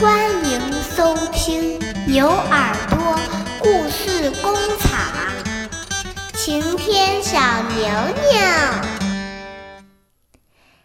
欢迎收听牛耳朵故事工厂，晴天小牛牛。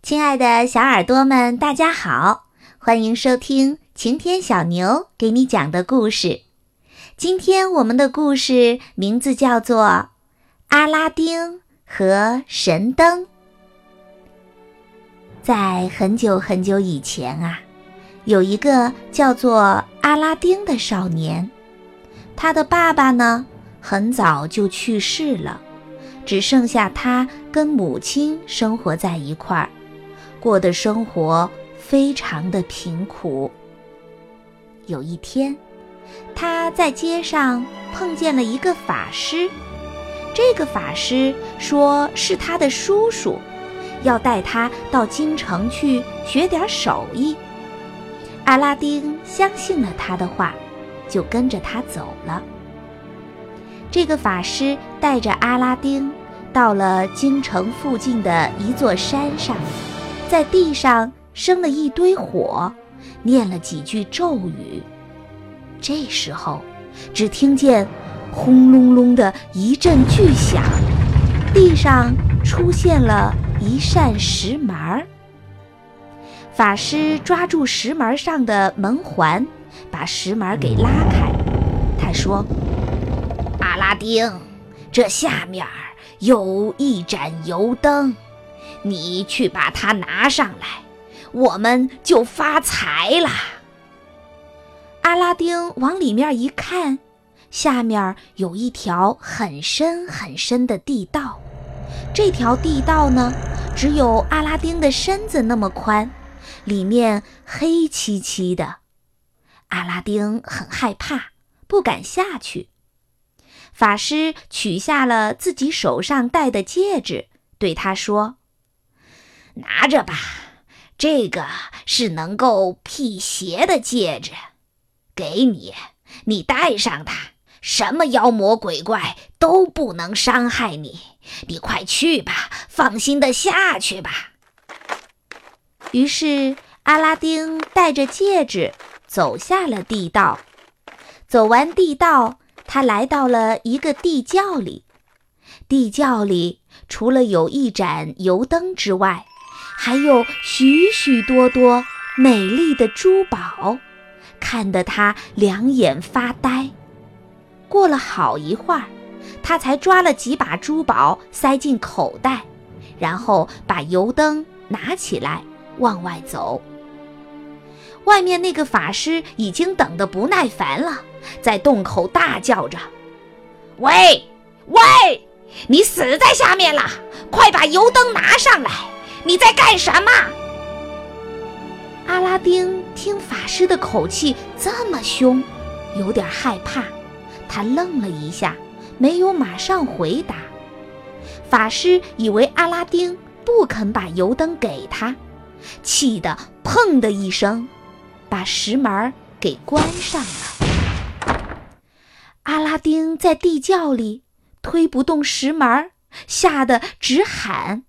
亲爱的小耳朵们，大家好，欢迎收听晴天小牛给你讲的故事。今天我们的故事名字叫做《阿拉丁和神灯》。在很久很久以前啊，有一个叫做阿拉丁的少年，他的爸爸呢很早就去世了，只剩下他跟母亲生活在一块儿，过的生活非常的贫苦。有一天，他在街上碰见了一个法师，这个法师说是他的叔叔。要带他到京城去学点手艺。阿拉丁相信了他的话，就跟着他走了。这个法师带着阿拉丁到了京城附近的一座山上，在地上生了一堆火，念了几句咒语。这时候，只听见轰隆隆的一阵巨响，地上出现了。一扇石门儿，法师抓住石门上的门环，把石门给拉开。他说：“阿拉丁，这下面有一盏油灯，你去把它拿上来，我们就发财了。”阿拉丁往里面一看，下面有一条很深很深的地道。这条地道呢，只有阿拉丁的身子那么宽，里面黑漆漆的。阿拉丁很害怕，不敢下去。法师取下了自己手上戴的戒指，对他说：“拿着吧，这个是能够辟邪的戒指，给你，你戴上它。”什么妖魔鬼怪都不能伤害你，你快去吧，放心的下去吧。于是阿拉丁带着戒指走下了地道。走完地道，他来到了一个地窖里。地窖里除了有一盏油灯之外，还有许许多多美丽的珠宝，看得他两眼发呆。过了好一会儿，他才抓了几把珠宝塞进口袋，然后把油灯拿起来往外走。外面那个法师已经等得不耐烦了，在洞口大叫着：“喂，喂，你死在下面了！快把油灯拿上来！你在干什么？”阿拉丁听法师的口气这么凶，有点害怕。他愣了一下，没有马上回答。法师以为阿拉丁不肯把油灯给他，气得“砰”的一声，把石门给关上了。阿拉丁在地窖里推不动石门，吓得直喊。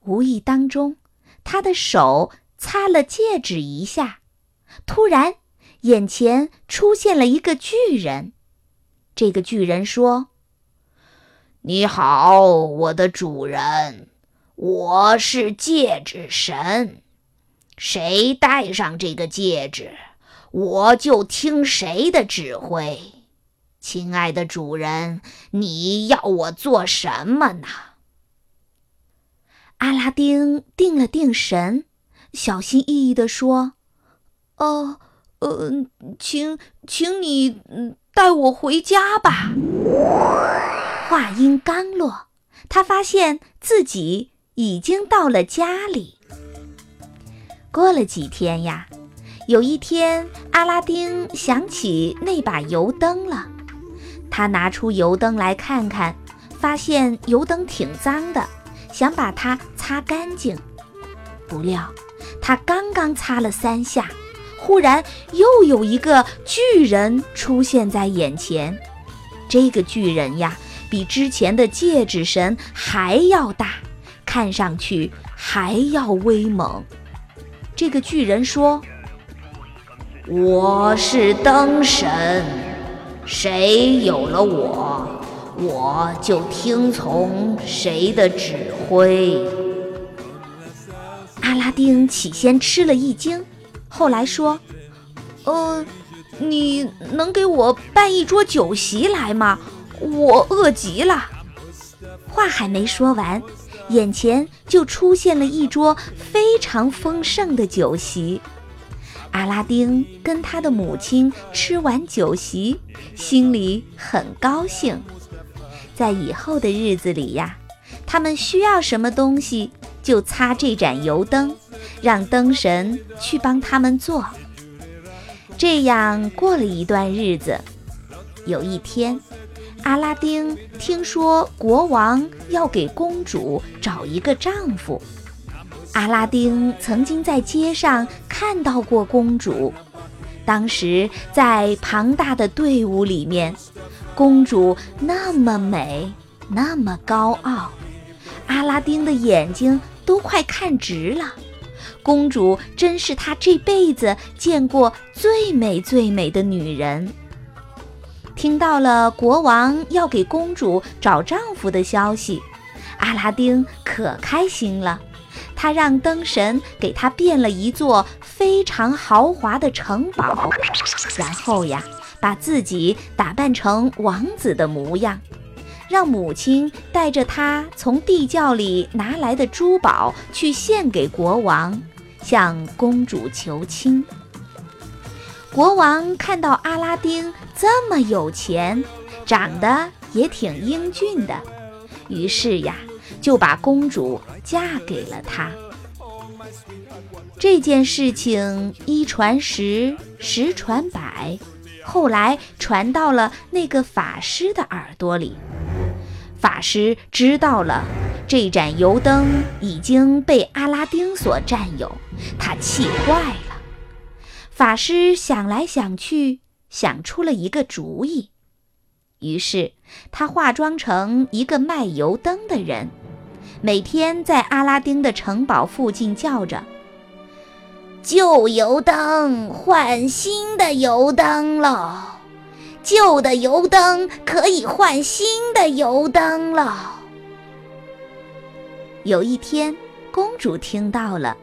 无意当中，他的手擦了戒指一下，突然眼前出现了一个巨人。这个巨人说：“你好，我的主人，我是戒指神，谁戴上这个戒指，我就听谁的指挥。亲爱的主人，你要我做什么呢？”阿拉丁定了定神，小心翼翼地说：“哦，呃，请，请你，”带我回家吧。话音刚落，他发现自己已经到了家里。过了几天呀，有一天，阿拉丁想起那把油灯了。他拿出油灯来看看，发现油灯挺脏的，想把它擦干净。不料，他刚刚擦了三下。忽然，又有一个巨人出现在眼前。这个巨人呀，比之前的戒指神还要大，看上去还要威猛。这个巨人说：“我是灯神，谁有了我，我就听从谁的指挥。”阿拉丁起先吃了一惊，后来说：“呃，你能给我办一桌酒席来吗？我饿极了。”话还没说完，眼前就出现了一桌非常丰盛的酒席。阿拉丁跟他的母亲吃完酒席，心里很高兴。在以后的日子里呀，他们需要什么东西，就擦这盏油灯，让灯神去帮他们做。这样过了一段日子，有一天。阿拉丁听说国王要给公主找一个丈夫。阿拉丁曾经在街上看到过公主，当时在庞大的队伍里面，公主那么美，那么高傲，阿拉丁的眼睛都快看直了。公主真是他这辈子见过最美最美的女人。听到了国王要给公主找丈夫的消息，阿拉丁可开心了。他让灯神给他变了一座非常豪华的城堡，然后呀，把自己打扮成王子的模样，让母亲带着他从地窖里拿来的珠宝去献给国王，向公主求亲。国王看到阿拉丁这么有钱，长得也挺英俊的，于是呀，就把公主嫁给了他。这件事情一传十，十传百，后来传到了那个法师的耳朵里。法师知道了这盏油灯已经被阿拉丁所占有，他气坏了。法师想来想去，想出了一个主意。于是他化妆成一个卖油灯的人，每天在阿拉丁的城堡附近叫着：“旧油灯换新的油灯喽，旧的油灯可以换新的油灯喽。”有一天，公主听到了。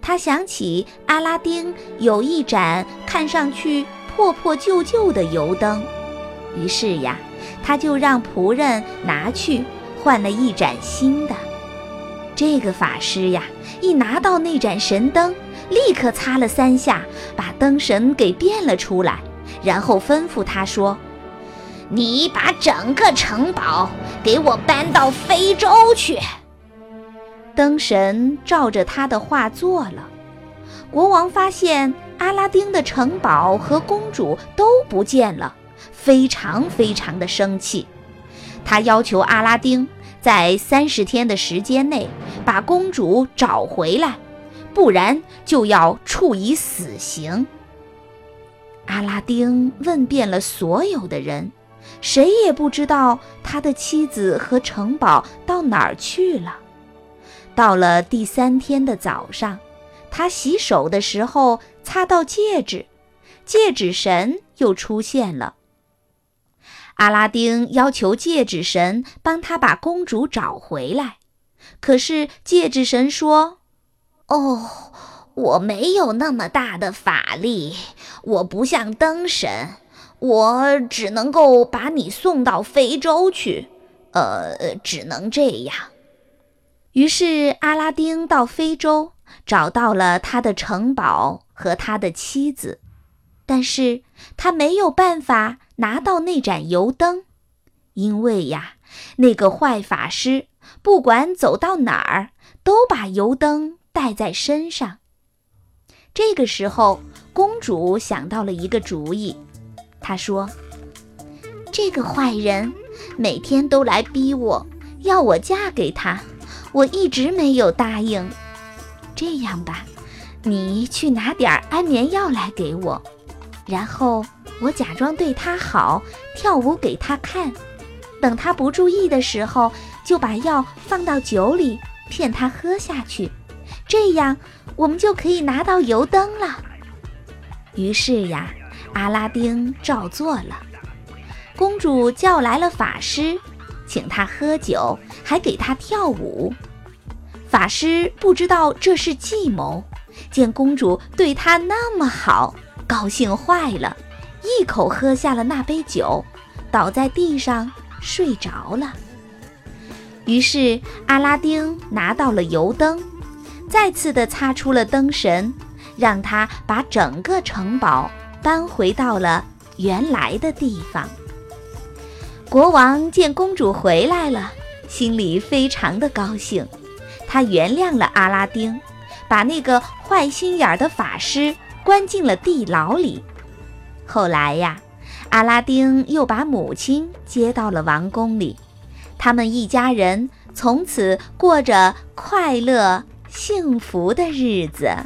他想起阿拉丁有一盏看上去破破旧旧的油灯，于是呀，他就让仆人拿去换了一盏新的。这个法师呀，一拿到那盏神灯，立刻擦了三下，把灯神给变了出来，然后吩咐他说：“你把整个城堡给我搬到非洲去。”灯神照着他的话做了。国王发现阿拉丁的城堡和公主都不见了，非常非常的生气。他要求阿拉丁在三十天的时间内把公主找回来，不然就要处以死刑。阿拉丁问遍了所有的人，谁也不知道他的妻子和城堡到哪儿去了。到了第三天的早上，他洗手的时候擦到戒指，戒指神又出现了。阿拉丁要求戒指神帮他把公主找回来，可是戒指神说：“哦，我没有那么大的法力，我不像灯神，我只能够把你送到非洲去，呃，只能这样。”于是阿拉丁到非洲找到了他的城堡和他的妻子，但是他没有办法拿到那盏油灯，因为呀，那个坏法师不管走到哪儿都把油灯带在身上。这个时候，公主想到了一个主意，她说：“这个坏人每天都来逼我，要我嫁给他。”我一直没有答应。这样吧，你去拿点安眠药来给我，然后我假装对他好，跳舞给他看。等他不注意的时候，就把药放到酒里，骗他喝下去。这样，我们就可以拿到油灯了。于是呀，阿拉丁照做了。公主叫来了法师，请他喝酒，还给他跳舞。法师不知道这是计谋，见公主对他那么好，高兴坏了，一口喝下了那杯酒，倒在地上睡着了。于是阿拉丁拿到了油灯，再次的擦出了灯神，让他把整个城堡搬回到了原来的地方。国王见公主回来了，心里非常的高兴，他原谅了阿拉丁，把那个坏心眼的法师关进了地牢里。后来呀，阿拉丁又把母亲接到了王宫里，他们一家人从此过着快乐幸福的日子。